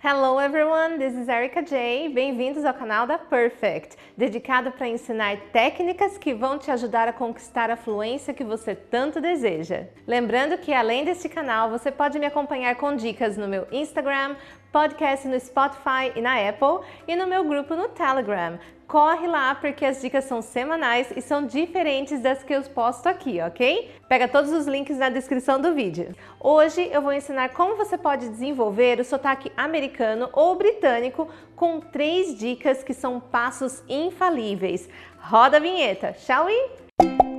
Hello everyone, this is Erica J. Bem-vindos ao canal da Perfect, dedicado para ensinar técnicas que vão te ajudar a conquistar a fluência que você tanto deseja. Lembrando que além deste canal, você pode me acompanhar com dicas no meu Instagram, podcast no Spotify e na Apple e no meu grupo no Telegram. Corre lá porque as dicas são semanais e são diferentes das que eu posto aqui, ok? Pega todos os links na descrição do vídeo. Hoje eu vou ensinar como você pode desenvolver o sotaque americano ou britânico com três dicas que são passos infalíveis. Roda a vinheta, shall we?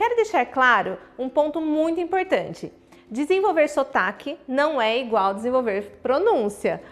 Quero deixar claro um ponto muito importante. Desenvolver sotaque não é igual desenvolver pronúncia.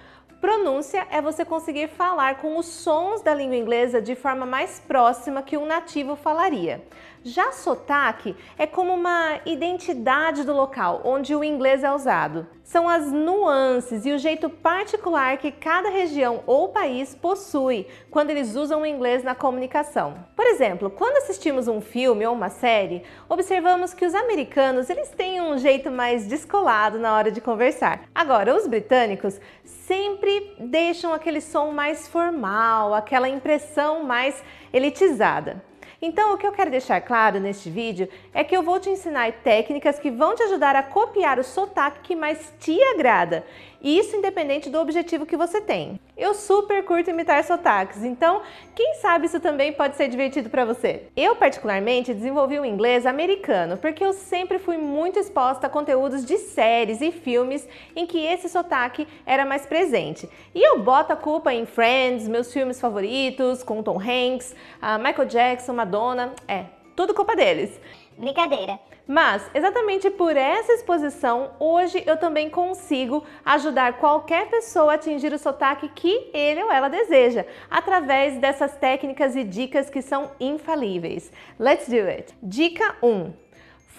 Pronúncia é você conseguir falar com os sons da língua inglesa de forma mais próxima que um nativo falaria. Já sotaque é como uma identidade do local onde o inglês é usado. São as nuances e o jeito particular que cada região ou país possui quando eles usam o inglês na comunicação. Por exemplo, quando assistimos um filme ou uma série, observamos que os americanos eles têm um jeito mais descolado na hora de conversar. Agora, os britânicos sempre deixam aquele som mais formal, aquela impressão mais elitizada. Então, o que eu quero deixar claro neste vídeo é que eu vou te ensinar técnicas que vão te ajudar a copiar o sotaque que mais te agrada. Isso independente do objetivo que você tem. Eu super curto imitar sotaques, então quem sabe isso também pode ser divertido para você. Eu particularmente desenvolvi o inglês americano porque eu sempre fui muito exposta a conteúdos de séries e filmes em que esse sotaque era mais presente. E eu boto a culpa em Friends, meus filmes favoritos, com Tom Hanks, Michael Jackson, Madonna, é, tudo culpa deles. Brincadeira. Mas, exatamente por essa exposição, hoje eu também consigo ajudar qualquer pessoa a atingir o sotaque que ele ou ela deseja, através dessas técnicas e dicas que são infalíveis. Let's do it! Dica 1.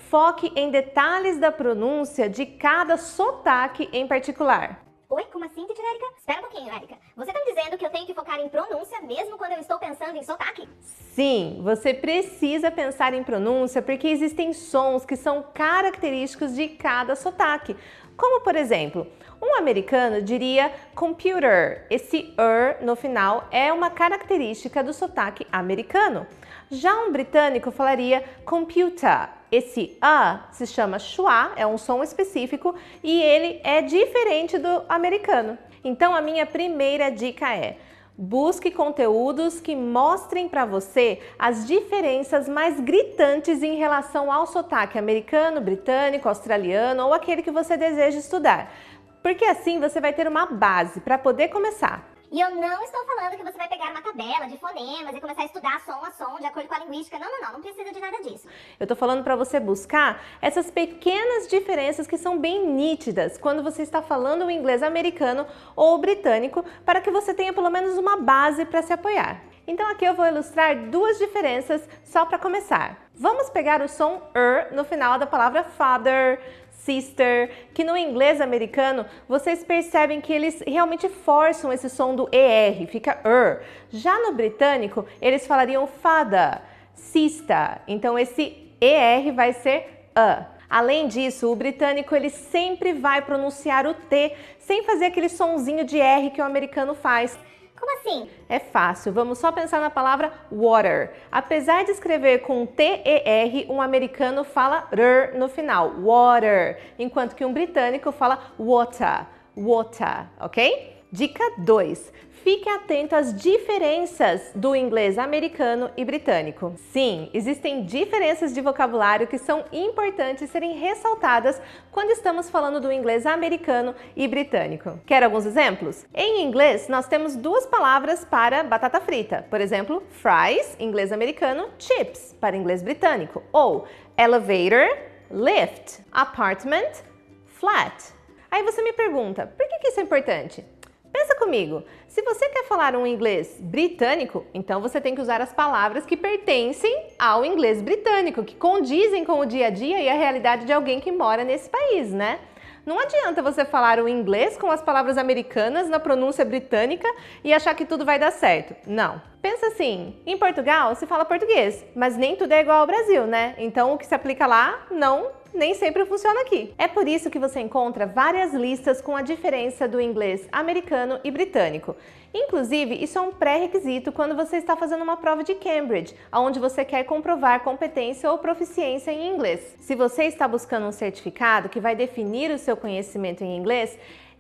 Foque em detalhes da pronúncia de cada sotaque em particular. Oi, como assim, Titi? Espera um pouquinho, Érica. Você tá me dizendo que eu tenho que focar em pronúncia mesmo quando eu estou pensando em sotaque? Sim, você precisa pensar em pronúncia porque existem sons que são característicos de cada sotaque. Como, por exemplo, um americano diria computer. Esse er no final é uma característica do sotaque americano. Já um britânico falaria computer. Esse a se chama schwa, é um som específico e ele é diferente do americano. Então a minha primeira dica é: Busque conteúdos que mostrem para você as diferenças mais gritantes em relação ao sotaque americano, britânico, australiano ou aquele que você deseja estudar. Porque assim você vai ter uma base para poder começar. E eu não estou falando que você vai pegar uma tabela de fonemas e começar a estudar som a som de acordo com a linguística. Não, não, não, não precisa de nada disso. Eu estou falando para você buscar essas pequenas diferenças que são bem nítidas quando você está falando o inglês americano ou britânico, para que você tenha pelo menos uma base para se apoiar. Então aqui eu vou ilustrar duas diferenças só para começar. Vamos pegar o som er no final da palavra father, sister, que no inglês americano vocês percebem que eles realmente forçam esse som do ER, fica er. Já no britânico, eles falariam father, sister, então esse ER vai ser a. Além disso, o britânico ele sempre vai pronunciar o T sem fazer aquele sonzinho de R que o americano faz. Como assim? É fácil, vamos só pensar na palavra water. Apesar de escrever com T-E-R, um americano fala R no final, water, enquanto que um britânico fala water, water, ok? Dica 2. Fique atento às diferenças do inglês americano e britânico. Sim, existem diferenças de vocabulário que são importantes serem ressaltadas quando estamos falando do inglês americano e britânico. Quer alguns exemplos? Em inglês, nós temos duas palavras para batata frita. Por exemplo, fries, inglês americano, chips, para inglês britânico. Ou elevator, lift, apartment, flat. Aí você me pergunta, por que isso é importante? Pensa comigo, se você quer falar um inglês britânico, então você tem que usar as palavras que pertencem ao inglês britânico, que condizem com o dia a dia e a realidade de alguém que mora nesse país, né? Não adianta você falar o inglês com as palavras americanas na pronúncia britânica e achar que tudo vai dar certo. Não. Pensa assim, em Portugal se fala português, mas nem tudo é igual ao Brasil, né? Então o que se aplica lá não nem sempre funciona aqui. É por isso que você encontra várias listas com a diferença do inglês americano e britânico. Inclusive, isso é um pré-requisito quando você está fazendo uma prova de Cambridge, onde você quer comprovar competência ou proficiência em inglês. Se você está buscando um certificado que vai definir o seu conhecimento em inglês,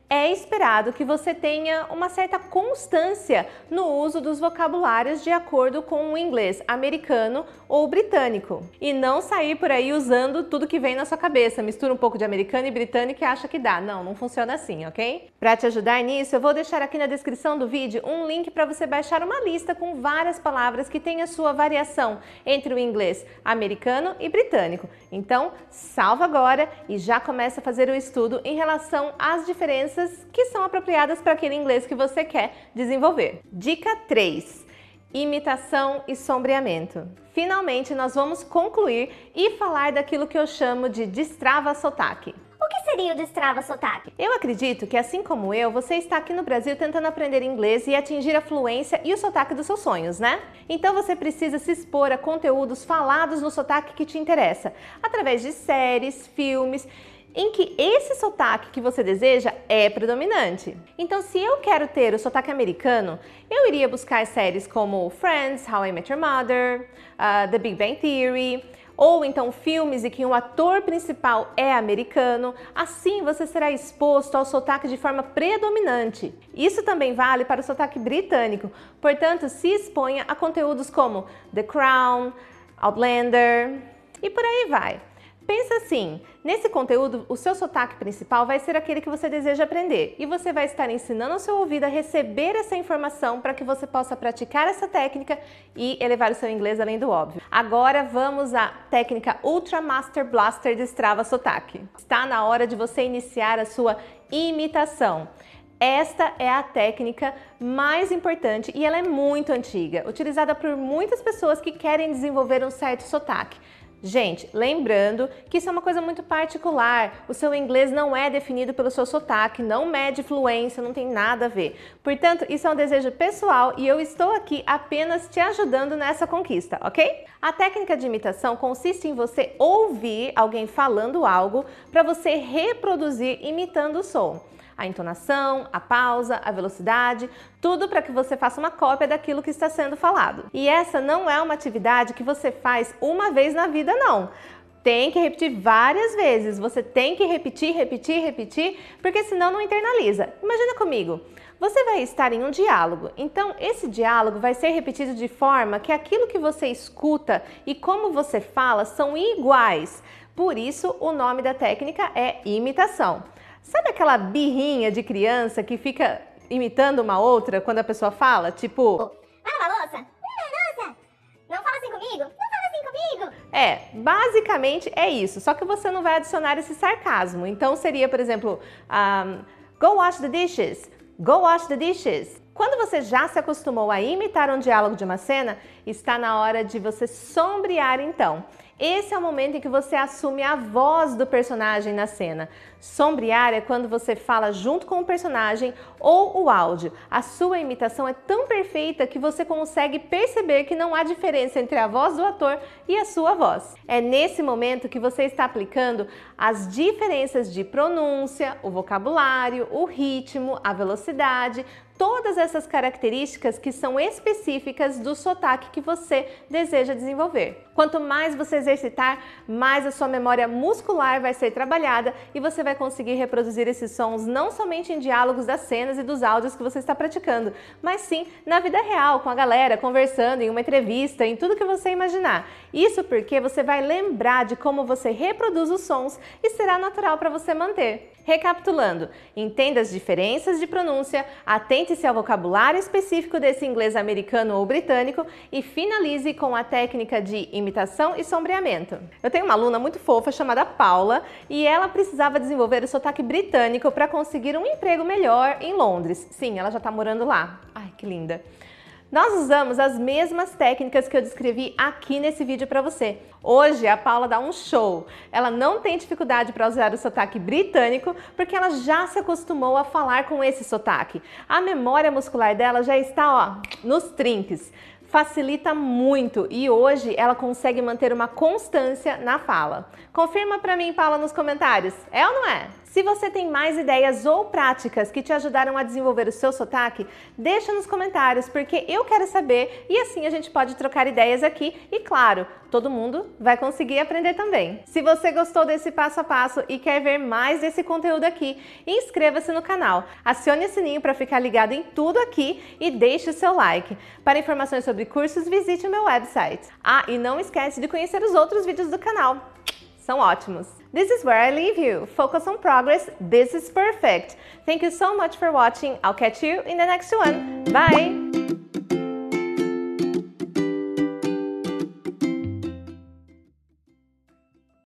é esperado que você tenha uma certa constância no uso dos vocabulários de acordo com o inglês americano ou britânico. E não sair por aí usando tudo que vem na sua cabeça, mistura um pouco de americano e britânico e acha que dá. Não, não funciona assim, ok? Para te ajudar nisso, eu vou deixar aqui na descrição do vídeo um link para você baixar uma lista com várias palavras que tem a sua variação entre o inglês americano e britânico. Então, salva agora e já começa a fazer o estudo em relação às diferenças que são apropriadas para aquele inglês que você quer desenvolver. Dica 3 imitação e sombreamento. Finalmente, nós vamos concluir e falar daquilo que eu chamo de destrava sotaque. O que seria o destrava sotaque? Eu acredito que, assim como eu, você está aqui no Brasil tentando aprender inglês e atingir a fluência e o sotaque dos seus sonhos, né? Então você precisa se expor a conteúdos falados no sotaque que te interessa, através de séries, filmes em que esse sotaque que você deseja é predominante. Então, se eu quero ter o sotaque americano, eu iria buscar séries como Friends, How I Met Your Mother, uh, The Big Bang Theory, ou então filmes em que o ator principal é americano, assim você será exposto ao sotaque de forma predominante. Isso também vale para o sotaque britânico, portanto, se exponha a conteúdos como The Crown, Outlander e por aí vai. Pensa assim, nesse conteúdo, o seu sotaque principal vai ser aquele que você deseja aprender e você vai estar ensinando o seu ouvido a receber essa informação para que você possa praticar essa técnica e elevar o seu inglês além do óbvio. Agora vamos à técnica Ultra Master Blaster Destrava Sotaque. Está na hora de você iniciar a sua imitação. Esta é a técnica mais importante e ela é muito antiga, utilizada por muitas pessoas que querem desenvolver um certo sotaque. Gente, lembrando que isso é uma coisa muito particular. O seu inglês não é definido pelo seu sotaque, não mede fluência, não tem nada a ver. Portanto, isso é um desejo pessoal e eu estou aqui apenas te ajudando nessa conquista, ok? A técnica de imitação consiste em você ouvir alguém falando algo para você reproduzir imitando o som a entonação, a pausa, a velocidade, tudo para que você faça uma cópia daquilo que está sendo falado. E essa não é uma atividade que você faz uma vez na vida, não tem que repetir várias vezes. Você tem que repetir, repetir, repetir, porque senão não internaliza. Imagina comigo. Você vai estar em um diálogo, então esse diálogo vai ser repetido de forma que aquilo que você escuta e como você fala são iguais. Por isso, o nome da técnica é imitação. Sabe aquela birrinha de criança que fica imitando uma outra quando a pessoa fala? Tipo. Vai lavar louça? louça! Não fala assim comigo? Não fala assim comigo! É, basicamente é isso. Só que você não vai adicionar esse sarcasmo. Então seria, por exemplo, um, Go wash the dishes. Go wash the dishes. Quando você já se acostumou a imitar um diálogo de uma cena, está na hora de você sombrear então. Esse é o momento em que você assume a voz do personagem na cena. Sombrear é quando você fala junto com o personagem ou o áudio. A sua imitação é tão perfeita que você consegue perceber que não há diferença entre a voz do ator e a sua voz. É nesse momento que você está aplicando as diferenças de pronúncia, o vocabulário, o ritmo, a velocidade, todas essas características que são específicas do sotaque que você deseja desenvolver. Quanto mais você exercitar, mais a sua memória muscular vai ser trabalhada e você vai conseguir reproduzir esses sons não somente em diálogos das cenas e dos áudios que você está praticando, mas sim na vida real, com a galera, conversando, em uma entrevista, em tudo que você imaginar. Isso porque você vai lembrar de como você reproduz os sons e será natural para você manter. Recapitulando, entenda as diferenças de pronúncia, atente-se ao vocabulário específico desse inglês americano ou britânico e finalize com a técnica de imitação e sombreamento. Eu tenho uma aluna muito fofa chamada Paula e ela precisava desenvolver o sotaque britânico para conseguir um emprego melhor em Londres. Sim, ela já está morando lá. Ai, que linda! Nós usamos as mesmas técnicas que eu descrevi aqui nesse vídeo para você. Hoje a Paula dá um show. Ela não tem dificuldade para usar o sotaque britânico porque ela já se acostumou a falar com esse sotaque. A memória muscular dela já está ó, nos trinques. Facilita muito e hoje ela consegue manter uma constância na fala. Confirma para mim, Paula, nos comentários. É ou não é? Se você tem mais ideias ou práticas que te ajudaram a desenvolver o seu sotaque, deixa nos comentários, porque eu quero saber e assim a gente pode trocar ideias aqui e, claro, todo mundo vai conseguir aprender também. Se você gostou desse passo a passo e quer ver mais desse conteúdo aqui, inscreva-se no canal, acione o sininho para ficar ligado em tudo aqui e deixe o seu like. Para informações sobre cursos, visite o meu website. Ah, e não esquece de conhecer os outros vídeos do canal. São ótimos. This is where I leave you. Focus on progress. This is perfect. Thank you so much for watching. I'll catch you in the next one. Bye!